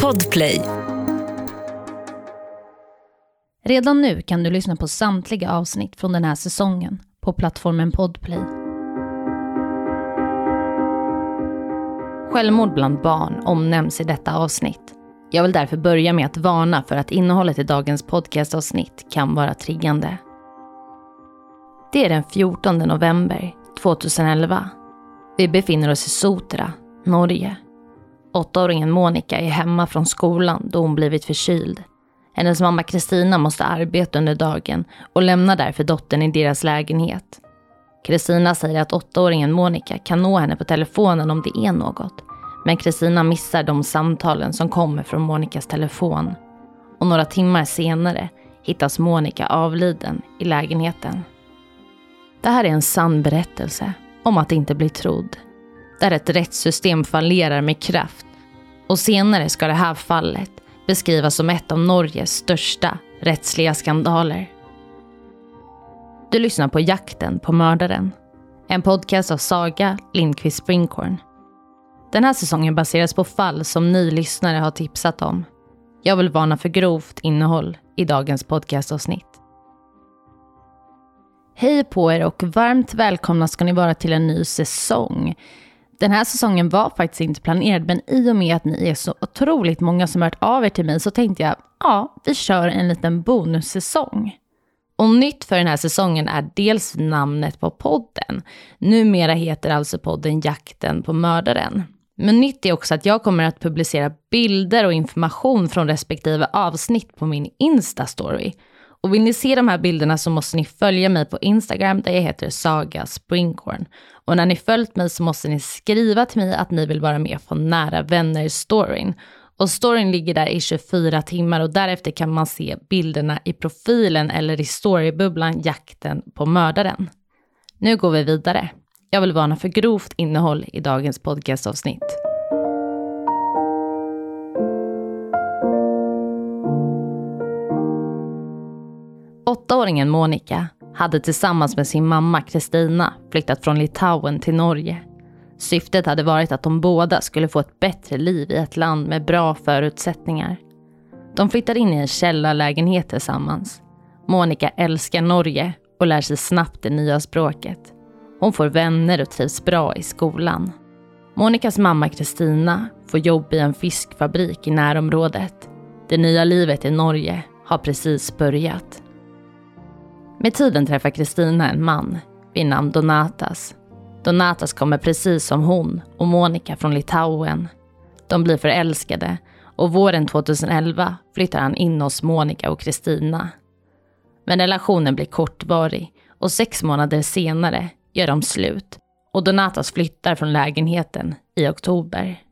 Podplay. Redan nu kan du lyssna på samtliga avsnitt från den här säsongen på plattformen Podplay. Självmord bland barn omnämns i detta avsnitt. Jag vill därför börja med att varna för att innehållet i dagens podcastavsnitt kan vara triggande. Det är den 14 november 2011. Vi befinner oss i Sotra, Norge. Åttaåringen Monica är hemma från skolan då hon blivit förkyld. Hennes mamma Kristina måste arbeta under dagen och lämnar därför dottern i deras lägenhet. Kristina säger att åttaåringen Monica kan nå henne på telefonen om det är något. Men Kristina missar de samtalen som kommer från Monicas telefon. Och några timmar senare hittas Monica avliden i lägenheten. Det här är en sann berättelse om att inte bli trodd. Där ett rättssystem fallerar med kraft. Och senare ska det här fallet beskrivas som ett av Norges största rättsliga skandaler. Du lyssnar på Jakten på mördaren. En podcast av Saga Lindqvist Springhorn. Den här säsongen baseras på fall som ni lyssnare har tipsat om. Jag vill varna för grovt innehåll i dagens podcastavsnitt. Hej på er och varmt välkomna ska ni vara till en ny säsong. Den här säsongen var faktiskt inte planerad, men i och med att ni är så otroligt många som hört av er till mig så tänkte jag, ja, vi kör en liten bonussäsong. Och nytt för den här säsongen är dels namnet på podden. Numera heter alltså podden Jakten på mördaren. Men nytt är också att jag kommer att publicera bilder och information från respektive avsnitt på min Insta-story. Och vill ni se de här bilderna så måste ni följa mig på Instagram där jag heter Saga Springhorn. Och när ni följt mig så måste ni skriva till mig att ni vill vara med på Nära Vänner-storyn. Och storyn ligger där i 24 timmar och därefter kan man se bilderna i profilen eller i storybubblan Jakten på mördaren. Nu går vi vidare. Jag vill varna för grovt innehåll i dagens podcastavsnitt. Åttaåringen Monica hade tillsammans med sin mamma Kristina flyttat från Litauen till Norge. Syftet hade varit att de båda skulle få ett bättre liv i ett land med bra förutsättningar. De flyttar in i en källarlägenhet tillsammans. Monica älskar Norge och lär sig snabbt det nya språket. Hon får vänner och trivs bra i skolan. Monikas mamma Kristina får jobb i en fiskfabrik i närområdet. Det nya livet i Norge har precis börjat. Med tiden träffar Kristina en man vid namn Donatas. Donatas kommer precis som hon och Monica från Litauen. De blir förälskade och våren 2011 flyttar han in hos Monica och Kristina. Men relationen blir kortvarig och sex månader senare gör de slut och Donatas flyttar från lägenheten i oktober.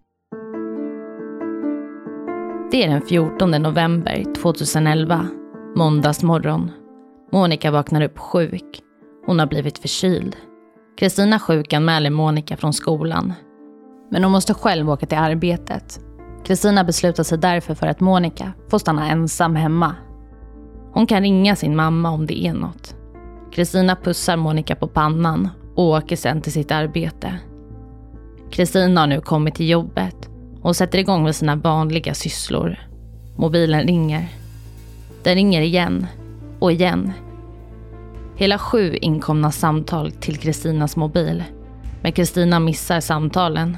Det är den 14 november 2011, måndagsmorgon. Monica vaknar upp sjuk. Hon har blivit förkyld. Kristina sjukanmäler Monica från skolan. Men hon måste själv åka till arbetet. Kristina beslutar sig därför för att Monica får stanna ensam hemma. Hon kan ringa sin mamma om det är något. Kristina pussar Monica på pannan och åker sen till sitt arbete. Kristina har nu kommit till jobbet. Hon sätter igång med sina vanliga sysslor. Mobilen ringer. Den ringer igen och igen. Hela sju inkomna samtal till Kristinas mobil. Men Kristina missar samtalen.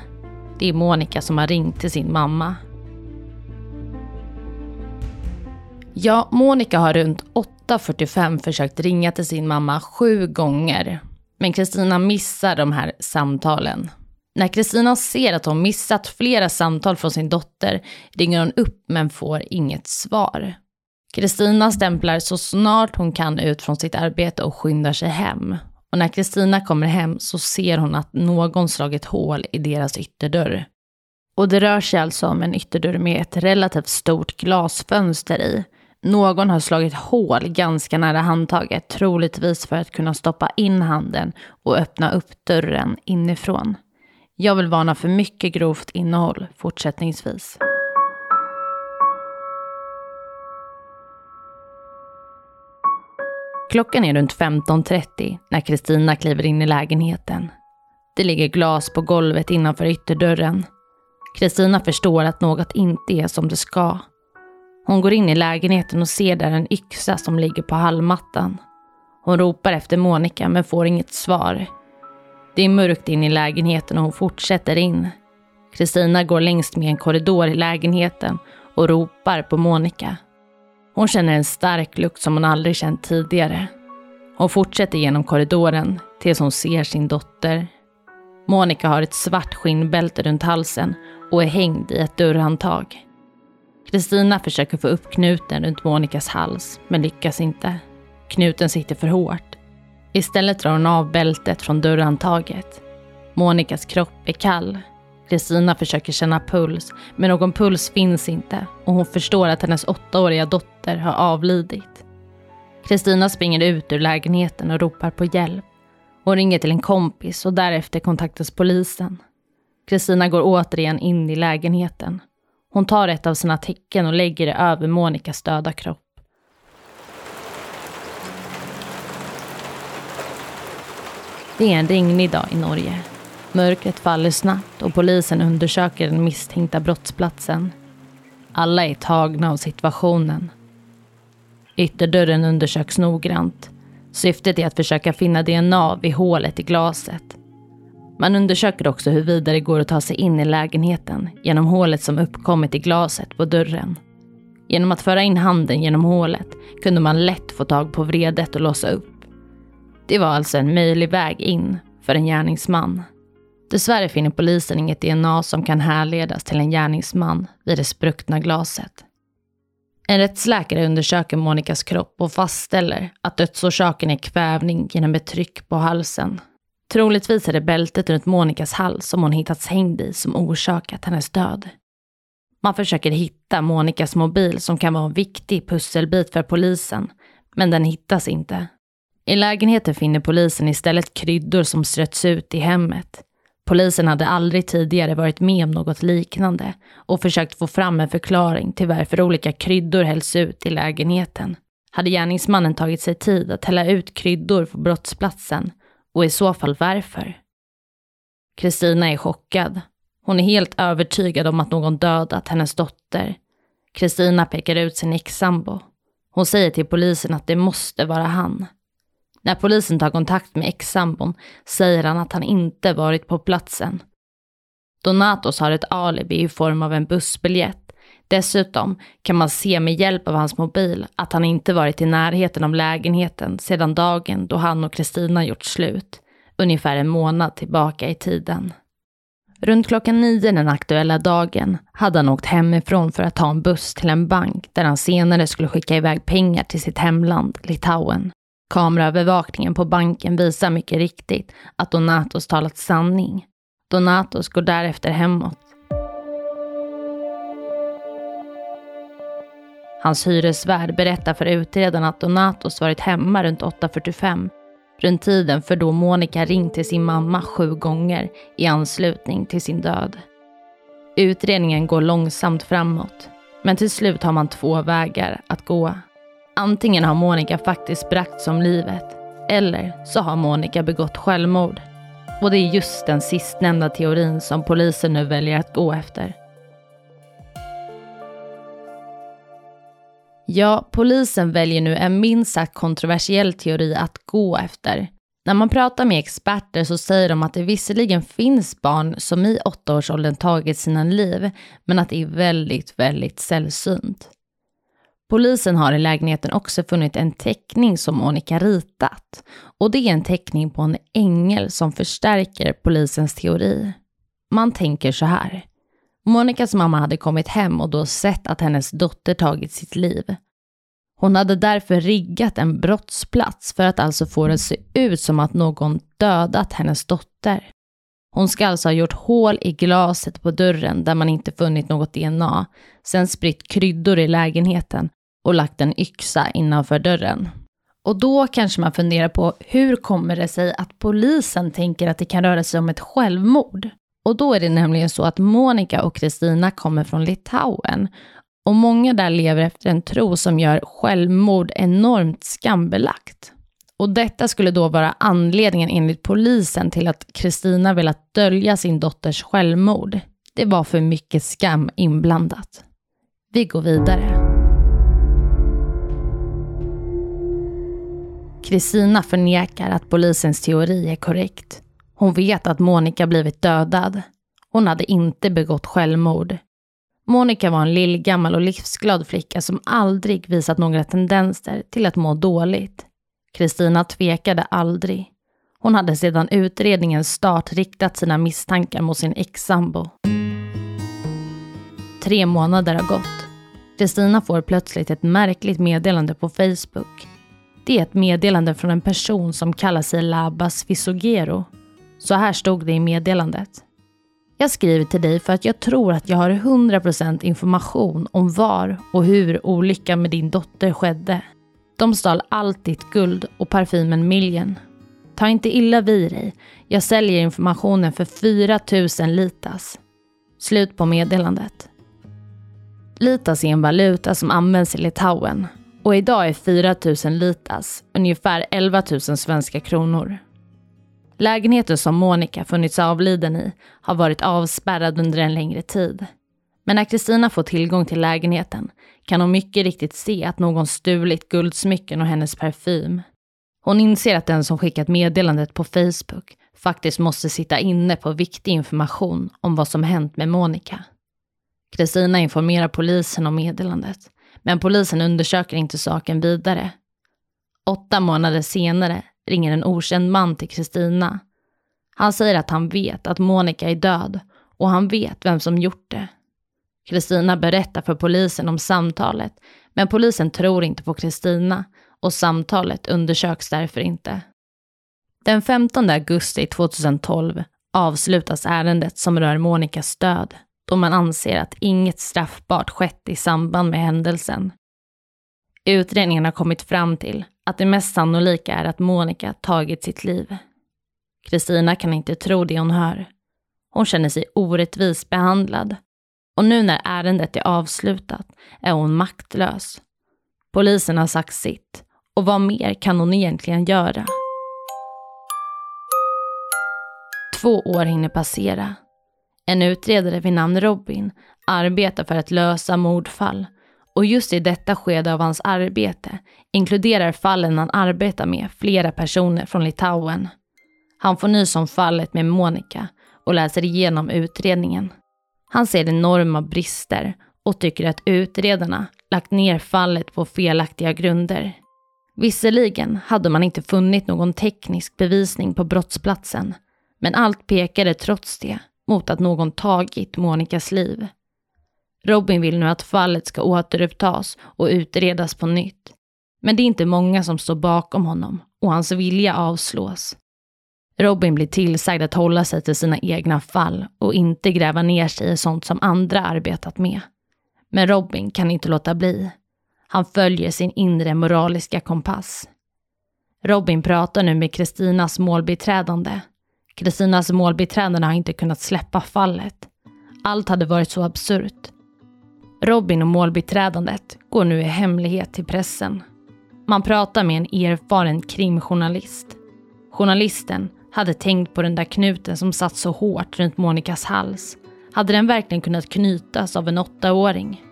Det är Monica som har ringt till sin mamma. Ja, Monica har runt 8.45 försökt ringa till sin mamma sju gånger. Men Kristina missar de här samtalen. När Kristina ser att hon missat flera samtal från sin dotter ringer hon upp men får inget svar. Kristina stämplar så snart hon kan ut från sitt arbete och skyndar sig hem. Och när Kristina kommer hem så ser hon att någon slagit hål i deras ytterdörr. Och det rör sig alltså om en ytterdörr med ett relativt stort glasfönster i. Någon har slagit hål ganska nära handtaget, troligtvis för att kunna stoppa in handen och öppna upp dörren inifrån. Jag vill varna för mycket grovt innehåll fortsättningsvis. Klockan är runt 15.30 när Kristina kliver in i lägenheten. Det ligger glas på golvet innanför ytterdörren. Kristina förstår att något inte är som det ska. Hon går in i lägenheten och ser där en yxa som ligger på hallmattan. Hon ropar efter Monica men får inget svar. Det är mörkt in i lägenheten och hon fortsätter in. Kristina går längst med en korridor i lägenheten och ropar på Monica. Hon känner en stark lukt som hon aldrig känt tidigare. Hon fortsätter genom korridoren tills hon ser sin dotter. Monica har ett svart skinnbälte runt halsen och är hängd i ett dörrhandtag. Kristina försöker få upp knuten runt Monicas hals, men lyckas inte. Knuten sitter för hårt. Istället drar hon av bältet från dörrhandtaget. Monicas kropp är kall. Kristina försöker känna puls, men någon puls finns inte och hon förstår att hennes åttaåriga dotter har avlidit. Kristina springer ut ur lägenheten och ropar på hjälp. Hon ringer till en kompis och därefter kontaktas polisen. Kristina går återigen in i lägenheten. Hon tar ett av sina tecken och lägger det över Monikas döda kropp. Det är en regnig dag i Norge. Mörkret faller snabbt och polisen undersöker den misstänkta brottsplatsen. Alla är tagna av situationen. Ytterdörren undersöks noggrant. Syftet är att försöka finna DNA vid hålet i glaset. Man undersöker också huruvida det går att ta sig in i lägenheten genom hålet som uppkommit i glaset på dörren. Genom att föra in handen genom hålet kunde man lätt få tag på vredet och låsa upp. Det var alltså en möjlig väg in för en gärningsman. Dessvärre finner polisen inget DNA som kan härledas till en gärningsman vid det spruckna glaset. En rättsläkare undersöker Monikas kropp och fastställer att dödsorsaken är kvävning genom ett tryck på halsen. Troligtvis är det bältet runt Monikas hals som hon hittats hängd i som orsakat hennes död. Man försöker hitta Monikas mobil som kan vara en viktig pusselbit för polisen, men den hittas inte. I lägenheten finner polisen istället kryddor som strötts ut i hemmet. Polisen hade aldrig tidigare varit med om något liknande och försökt få fram en förklaring till varför olika kryddor hälls ut i lägenheten. Hade gärningsmannen tagit sig tid att hälla ut kryddor på brottsplatsen och i så fall varför? Kristina är chockad. Hon är helt övertygad om att någon dödat hennes dotter. Kristina pekar ut sin ex-sambo. Hon säger till polisen att det måste vara han. När polisen tar kontakt med ex-sambon säger han att han inte varit på platsen. Donatos har ett alibi i form av en bussbiljett. Dessutom kan man se med hjälp av hans mobil att han inte varit i närheten av lägenheten sedan dagen då han och Kristina gjort slut, ungefär en månad tillbaka i tiden. Runt klockan nio den aktuella dagen hade han åkt hemifrån för att ta en buss till en bank där han senare skulle skicka iväg pengar till sitt hemland, Litauen. Kameraövervakningen på banken visar mycket riktigt att Donatos talat sanning. Donatos går därefter hemåt. Hans hyresvärd berättar för utredaren att Donatos varit hemma runt 8.45, runt tiden för då Monica ringt till sin mamma sju gånger i anslutning till sin död. Utredningen går långsamt framåt, men till slut har man två vägar att gå. Antingen har Monica faktiskt bragts om livet eller så har Monica begått självmord. Och det är just den sistnämnda teorin som polisen nu väljer att gå efter. Ja, polisen väljer nu en minst sagt kontroversiell teori att gå efter. När man pratar med experter så säger de att det visserligen finns barn som i åttaårsåldern tagit sina liv, men att det är väldigt, väldigt sällsynt. Polisen har i lägenheten också funnit en teckning som Monica ritat. Och det är en teckning på en ängel som förstärker polisens teori. Man tänker så här. Monicas mamma hade kommit hem och då sett att hennes dotter tagit sitt liv. Hon hade därför riggat en brottsplats för att alltså få det att se ut som att någon dödat hennes dotter. Hon ska alltså ha gjort hål i glaset på dörren där man inte funnit något DNA, sen spritt kryddor i lägenheten och lagt en yxa innanför dörren. Och då kanske man funderar på hur kommer det sig att polisen tänker att det kan röra sig om ett självmord? Och då är det nämligen så att Monica och Kristina kommer från Litauen och många där lever efter en tro som gör självmord enormt skambelagt. Och detta skulle då vara anledningen enligt polisen till att Kristina velat dölja sin dotters självmord. Det var för mycket skam inblandat. Vi går vidare. Kristina förnekar att polisens teori är korrekt. Hon vet att Monica blivit dödad. Hon hade inte begått självmord. Monica var en lillgammal och livsglad flicka som aldrig visat några tendenser till att må dåligt. Kristina tvekade aldrig. Hon hade sedan utredningens start riktat sina misstankar mot sin ex-sambo. Tre månader har gått. Kristina får plötsligt ett märkligt meddelande på Facebook. Det är ett meddelande från en person som kallar sig Labas Fisogero. Så här stod det i meddelandet. Jag skriver till dig för att jag tror att jag har 100% information om var och hur olyckan med din dotter skedde. De stal allt ditt guld och parfymen Million. Ta inte illa vid dig. Jag säljer informationen för 4000 litas. Slut på meddelandet. Litas är en valuta som används i Litauen och idag är 4 000 litas ungefär 11 000 svenska kronor. Lägenheten som Monica funnits avliden i har varit avspärrad under en längre tid. Men när Kristina får tillgång till lägenheten kan hon mycket riktigt se att någon stulit guldsmycken och hennes parfym. Hon inser att den som skickat meddelandet på Facebook faktiskt måste sitta inne på viktig information om vad som hänt med Monica. Kristina informerar polisen om meddelandet, men polisen undersöker inte saken vidare. Åtta månader senare ringer en okänd man till Kristina. Han säger att han vet att Monica är död och han vet vem som gjort det. Kristina berättar för polisen om samtalet, men polisen tror inte på Kristina och samtalet undersöks därför inte. Den 15 augusti 2012 avslutas ärendet som rör Monikas död då man anser att inget straffbart skett i samband med händelsen. Utredningen har kommit fram till att det mest sannolika är att Monica tagit sitt liv. Kristina kan inte tro det hon hör. Hon känner sig orättvist behandlad. Och nu när ärendet är avslutat är hon maktlös. Polisen har sagt sitt. Och vad mer kan hon egentligen göra? Två år hinner passera. En utredare vid namn Robin arbetar för att lösa mordfall och just i detta skede av hans arbete inkluderar fallen han arbetar med flera personer från Litauen. Han får nys om fallet med Monica och läser igenom utredningen. Han ser enorma brister och tycker att utredarna lagt ner fallet på felaktiga grunder. Visserligen hade man inte funnit någon teknisk bevisning på brottsplatsen, men allt pekade trots det mot att någon tagit Monikas liv. Robin vill nu att fallet ska återupptas och utredas på nytt. Men det är inte många som står bakom honom och hans vilja avslås. Robin blir tillsagd att hålla sig till sina egna fall och inte gräva ner sig i sånt som andra arbetat med. Men Robin kan inte låta bli. Han följer sin inre moraliska kompass. Robin pratar nu med Kristinas målbiträdande. Kristinas målbiträden har inte kunnat släppa fallet. Allt hade varit så absurt. Robin och målbiträdandet går nu i hemlighet till pressen. Man pratar med en erfaren krimjournalist. Journalisten hade tänkt på den där knuten som satt så hårt runt Monikas hals. Hade den verkligen kunnat knytas av en åttaåring?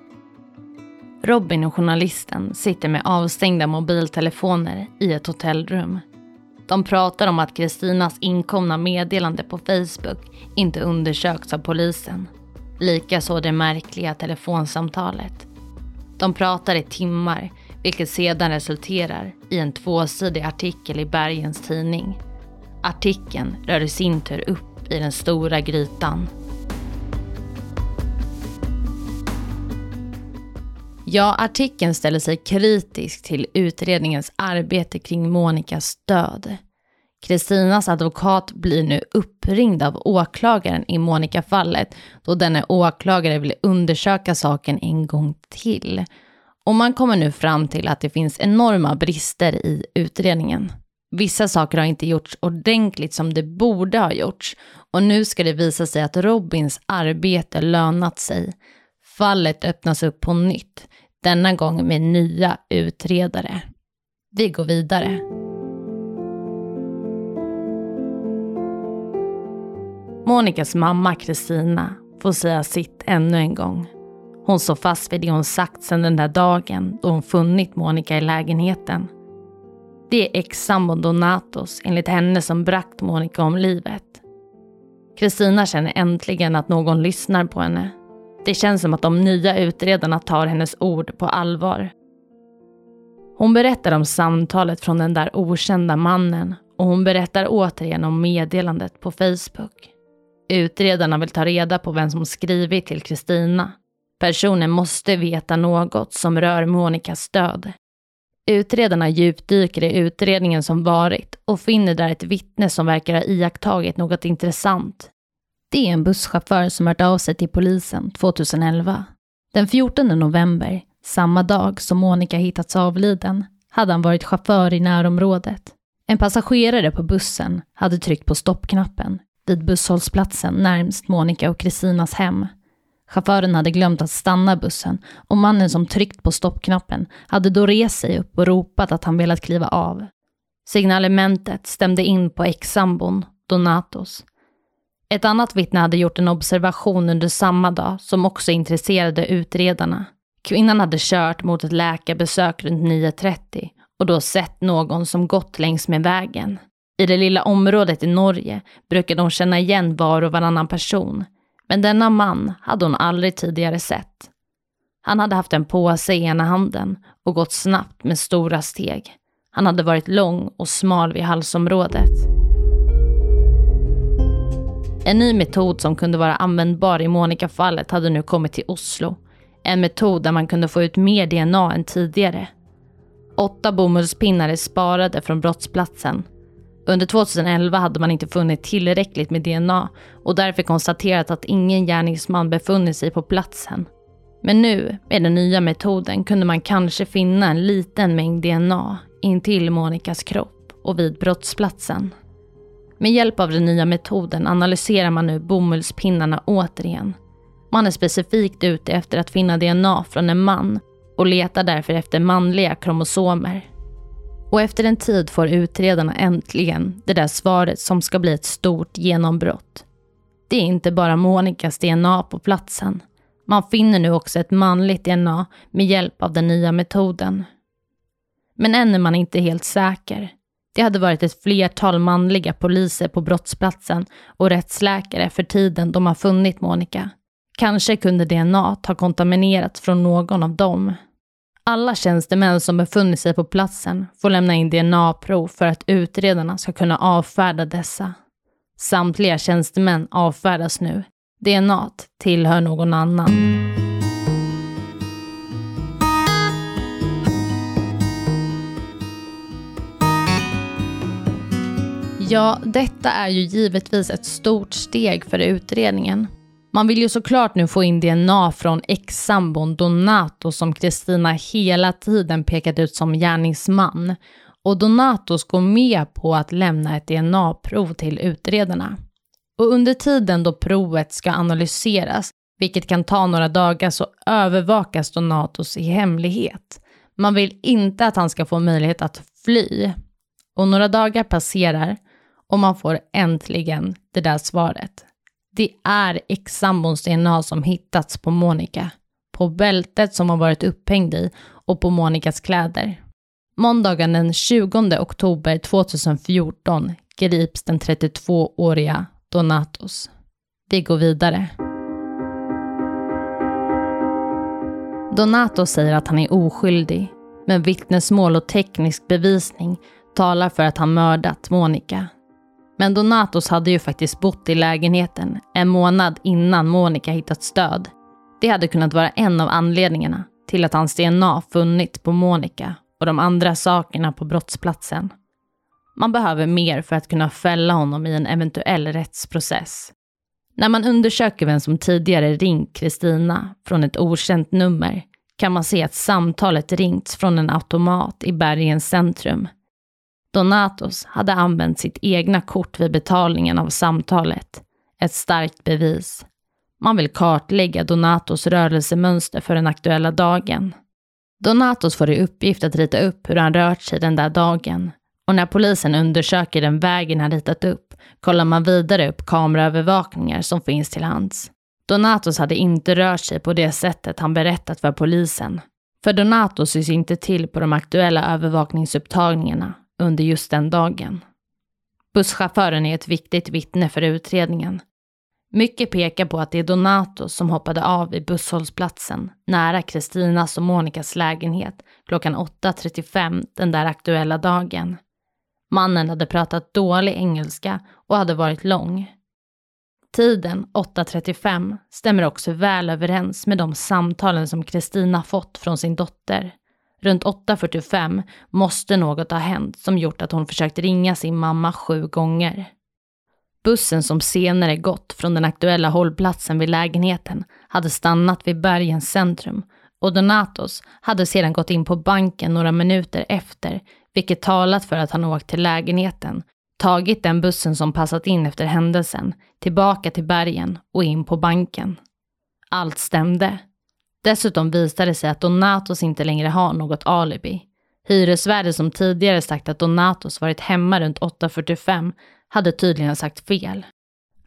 Robin och journalisten sitter med avstängda mobiltelefoner i ett hotellrum. De pratar om att Kristinas inkomna meddelande på Facebook inte undersökts av polisen. Likaså det märkliga telefonsamtalet. De pratar i timmar, vilket sedan resulterar i en tvåsidig artikel i Bergens Tidning. Artikeln rör i sin tur upp i den stora grytan. Ja, artikeln ställer sig kritisk till utredningens arbete kring Monikas död. Kristinas advokat blir nu uppringd av åklagaren i Monika-fallet, då denne åklagare vill undersöka saken en gång till. Och man kommer nu fram till att det finns enorma brister i utredningen. Vissa saker har inte gjorts ordentligt som det borde ha gjorts och nu ska det visa sig att Robins arbete lönat sig. Fallet öppnas upp på nytt, denna gång med nya utredare. Vi går vidare. Monikas mamma Kristina får säga sitt ännu en gång. Hon står fast vid det hon sagt sedan den där dagen då hon funnit Monica i lägenheten. Det är ex-sambon Donatos enligt henne som bragt Monica om livet. Kristina känner äntligen att någon lyssnar på henne. Det känns som att de nya utredarna tar hennes ord på allvar. Hon berättar om samtalet från den där okända mannen och hon berättar återigen om meddelandet på Facebook. Utredarna vill ta reda på vem som skrivit till Kristina. Personen måste veta något som rör Monikas död. Utredarna djupdyker i utredningen som varit och finner där ett vittne som verkar ha iakttagit något intressant. Det är en busschaufför som hört av sig till polisen 2011. Den 14 november, samma dag som Monica hittats avliden, hade han varit chaufför i närområdet. En passagerare på bussen hade tryckt på stoppknappen vid busshållplatsen närmst Monica och Kristinas hem. Chauffören hade glömt att stanna bussen och mannen som tryckt på stoppknappen hade då rest sig upp och ropat att han velat kliva av. Signalementet stämde in på ex-sambon, Donatos. Ett annat vittne hade gjort en observation under samma dag som också intresserade utredarna. Kvinnan hade kört mot ett läkarbesök runt 9.30 och då sett någon som gått längs med vägen. I det lilla området i Norge brukade hon känna igen var och varannan person. Men denna man hade hon aldrig tidigare sett. Han hade haft en påse i ena handen och gått snabbt med stora steg. Han hade varit lång och smal vid halsområdet. En ny metod som kunde vara användbar i Monica-fallet hade nu kommit till Oslo. En metod där man kunde få ut mer DNA än tidigare. Åtta bomullspinnar är sparade från brottsplatsen. Under 2011 hade man inte funnit tillräckligt med DNA och därför konstaterat att ingen gärningsman befunnit sig på platsen. Men nu, med den nya metoden, kunde man kanske finna en liten mängd DNA intill Monikas kropp och vid brottsplatsen. Med hjälp av den nya metoden analyserar man nu bomullspinnarna återigen. Man är specifikt ute efter att finna DNA från en man och letar därför efter manliga kromosomer. Och efter en tid får utredarna äntligen det där svaret som ska bli ett stort genombrott. Det är inte bara Monikas DNA på platsen. Man finner nu också ett manligt DNA med hjälp av den nya metoden. Men än är man inte helt säker. Det hade varit ett flertal manliga poliser på brottsplatsen och rättsläkare för tiden de har funnit Monica. Kanske kunde DNA ha kontaminerats från någon av dem. Alla tjänstemän som befunnit sig på platsen får lämna in DNA-prov för att utredarna ska kunna avfärda dessa. Samtliga tjänstemän avfärdas nu. DNA tillhör någon annan. Ja, detta är ju givetvis ett stort steg för utredningen. Man vill ju såklart nu få in DNA från ex-sambon Donato som Kristina hela tiden pekat ut som gärningsman. Och Donatos går med på att lämna ett DNA-prov till utredarna. Och under tiden då provet ska analyseras, vilket kan ta några dagar, så övervakas Donatos i hemlighet. Man vill inte att han ska få möjlighet att fly. Och några dagar passerar och man får äntligen det där svaret. Det är ex-sambons DNA som hittats på Monica, på bältet som har varit upphängd i och på Monicas kläder. Måndagen den 20 oktober 2014 grips den 32-åriga Donatos. Vi går vidare. Donato säger att han är oskyldig, men vittnesmål och teknisk bevisning talar för att han mördat Monica men Donatos hade ju faktiskt bott i lägenheten en månad innan Monica hittat stöd. Det hade kunnat vara en av anledningarna till att hans DNA funnits på Monica och de andra sakerna på brottsplatsen. Man behöver mer för att kunna fälla honom i en eventuell rättsprocess. När man undersöker vem som tidigare ringt Kristina från ett okänt nummer kan man se att samtalet ringts från en automat i Bergens centrum Donatos hade använt sitt egna kort vid betalningen av samtalet. Ett starkt bevis. Man vill kartlägga Donatos rörelsemönster för den aktuella dagen. Donatos får i uppgift att rita upp hur han rört sig den där dagen. Och när polisen undersöker den vägen han ritat upp kollar man vidare upp kameraövervakningar som finns till hands. Donatos hade inte rört sig på det sättet han berättat för polisen. För Donato syns inte till på de aktuella övervakningsupptagningarna under just den dagen. Busschauffören är ett viktigt vittne för utredningen. Mycket pekar på att det är Donato som hoppade av vid busshållplatsen nära Kristinas och Monikas lägenhet klockan 8.35 den där aktuella dagen. Mannen hade pratat dålig engelska och hade varit lång. Tiden, 8.35, stämmer också väl överens med de samtalen som Kristina fått från sin dotter. Runt 8.45 måste något ha hänt som gjort att hon försökt ringa sin mamma sju gånger. Bussen som senare gått från den aktuella hållplatsen vid lägenheten hade stannat vid Bergens centrum och Donatos hade sedan gått in på banken några minuter efter, vilket talat för att han åkt till lägenheten tagit den bussen som passat in efter händelsen, tillbaka till bergen och in på banken. Allt stämde. Dessutom visade det sig att Donatos inte längre har något alibi. Hyresvärden som tidigare sagt att Donatos varit hemma runt 8.45 hade tydligen sagt fel.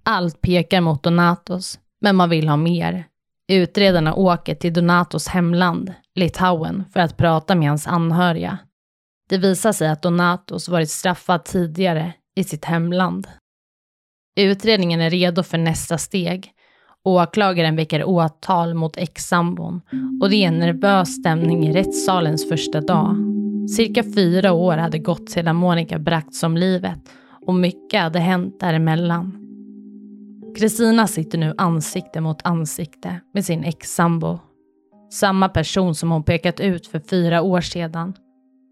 Allt pekar mot Donatos, men man vill ha mer. Utredarna åker till Donatos hemland, Litauen, för att prata med hans anhöriga. Det visar sig att Donatos varit straffad tidigare i sitt hemland. Utredningen är redo för nästa steg. Åklagaren väcker åtal mot ex-sambon och det är en nervös stämning i rättssalens första dag. Cirka fyra år hade gått sedan Monica bragts om livet och mycket hade hänt däremellan. Kristina sitter nu ansikte mot ansikte med sin ex-sambo. Samma person som hon pekat ut för fyra år sedan.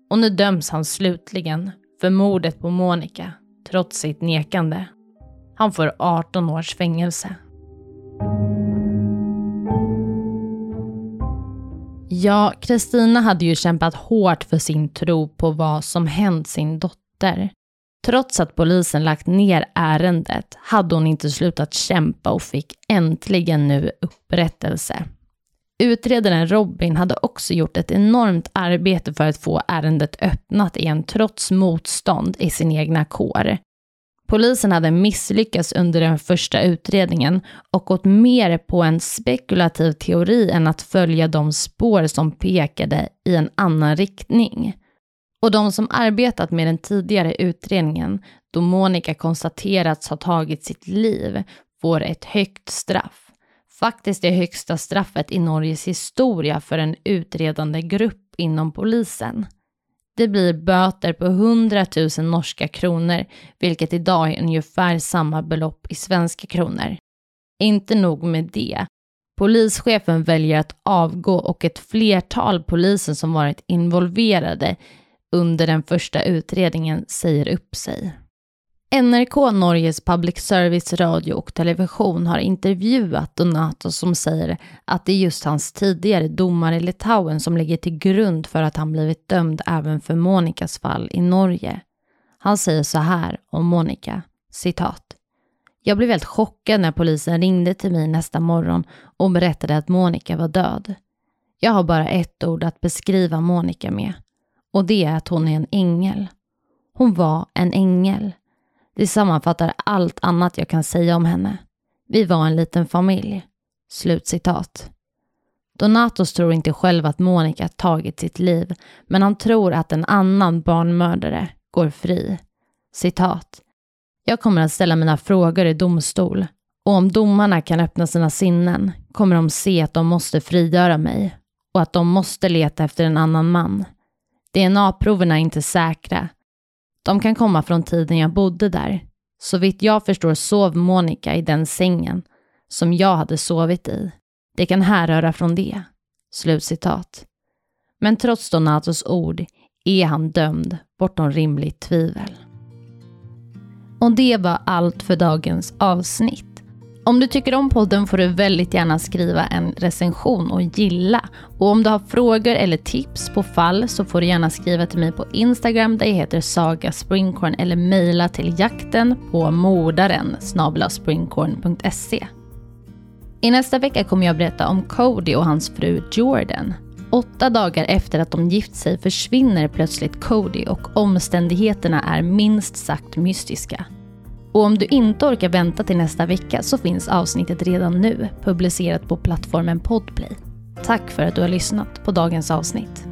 Och nu döms han slutligen för mordet på Monica trots sitt nekande. Han får 18 års fängelse. Ja, Kristina hade ju kämpat hårt för sin tro på vad som hänt sin dotter. Trots att polisen lagt ner ärendet hade hon inte slutat kämpa och fick äntligen nu upprättelse. Utredaren Robin hade också gjort ett enormt arbete för att få ärendet öppnat igen trots motstånd i sin egna kår. Polisen hade misslyckats under den första utredningen och gått mer på en spekulativ teori än att följa de spår som pekade i en annan riktning. Och de som arbetat med den tidigare utredningen, då Monica konstaterats ha tagit sitt liv, får ett högt straff faktiskt det högsta straffet i Norges historia för en utredande grupp inom polisen. Det blir böter på 100 000 norska kronor, vilket idag är ungefär samma belopp i svenska kronor. Inte nog med det. Polischefen väljer att avgå och ett flertal poliser som varit involverade under den första utredningen säger upp sig. NRK, Norges public service radio och television, har intervjuat Donato som säger att det är just hans tidigare domar i Litauen som ligger till grund för att han blivit dömd även för Monikas fall i Norge. Han säger så här om Monica, citat. Jag blev helt chockad när polisen ringde till mig nästa morgon och berättade att Monica var död. Jag har bara ett ord att beskriva Monica med och det är att hon är en ängel. Hon var en ängel. Det sammanfattar allt annat jag kan säga om henne. Vi var en liten familj. Slutcitat. Donatos tror inte själv att Monica tagit sitt liv, men han tror att en annan barnmördare går fri. Citat. Jag kommer att ställa mina frågor i domstol och om domarna kan öppna sina sinnen kommer de se att de måste frigöra mig och att de måste leta efter en annan man. DNA-proverna är inte säkra de kan komma från tiden jag bodde där. Så vitt jag förstår sov Monica i den sängen som jag hade sovit i. Det kan härröra från det. Slutcitat. Men trots Donatos ord är han dömd bortom rimligt tvivel. Och det var allt för dagens avsnitt. Om du tycker om podden får du väldigt gärna skriva en recension och gilla. Och om du har frågor eller tips på fall så får du gärna skriva till mig på Instagram där jag heter Saga Springkorn eller mejla till jakten på mordaren springkorn.se. I nästa vecka kommer jag berätta om Cody och hans fru Jordan. Åtta dagar efter att de gift sig försvinner plötsligt Cody och omständigheterna är minst sagt mystiska. Och om du inte orkar vänta till nästa vecka så finns avsnittet redan nu publicerat på plattformen Podplay. Tack för att du har lyssnat på dagens avsnitt.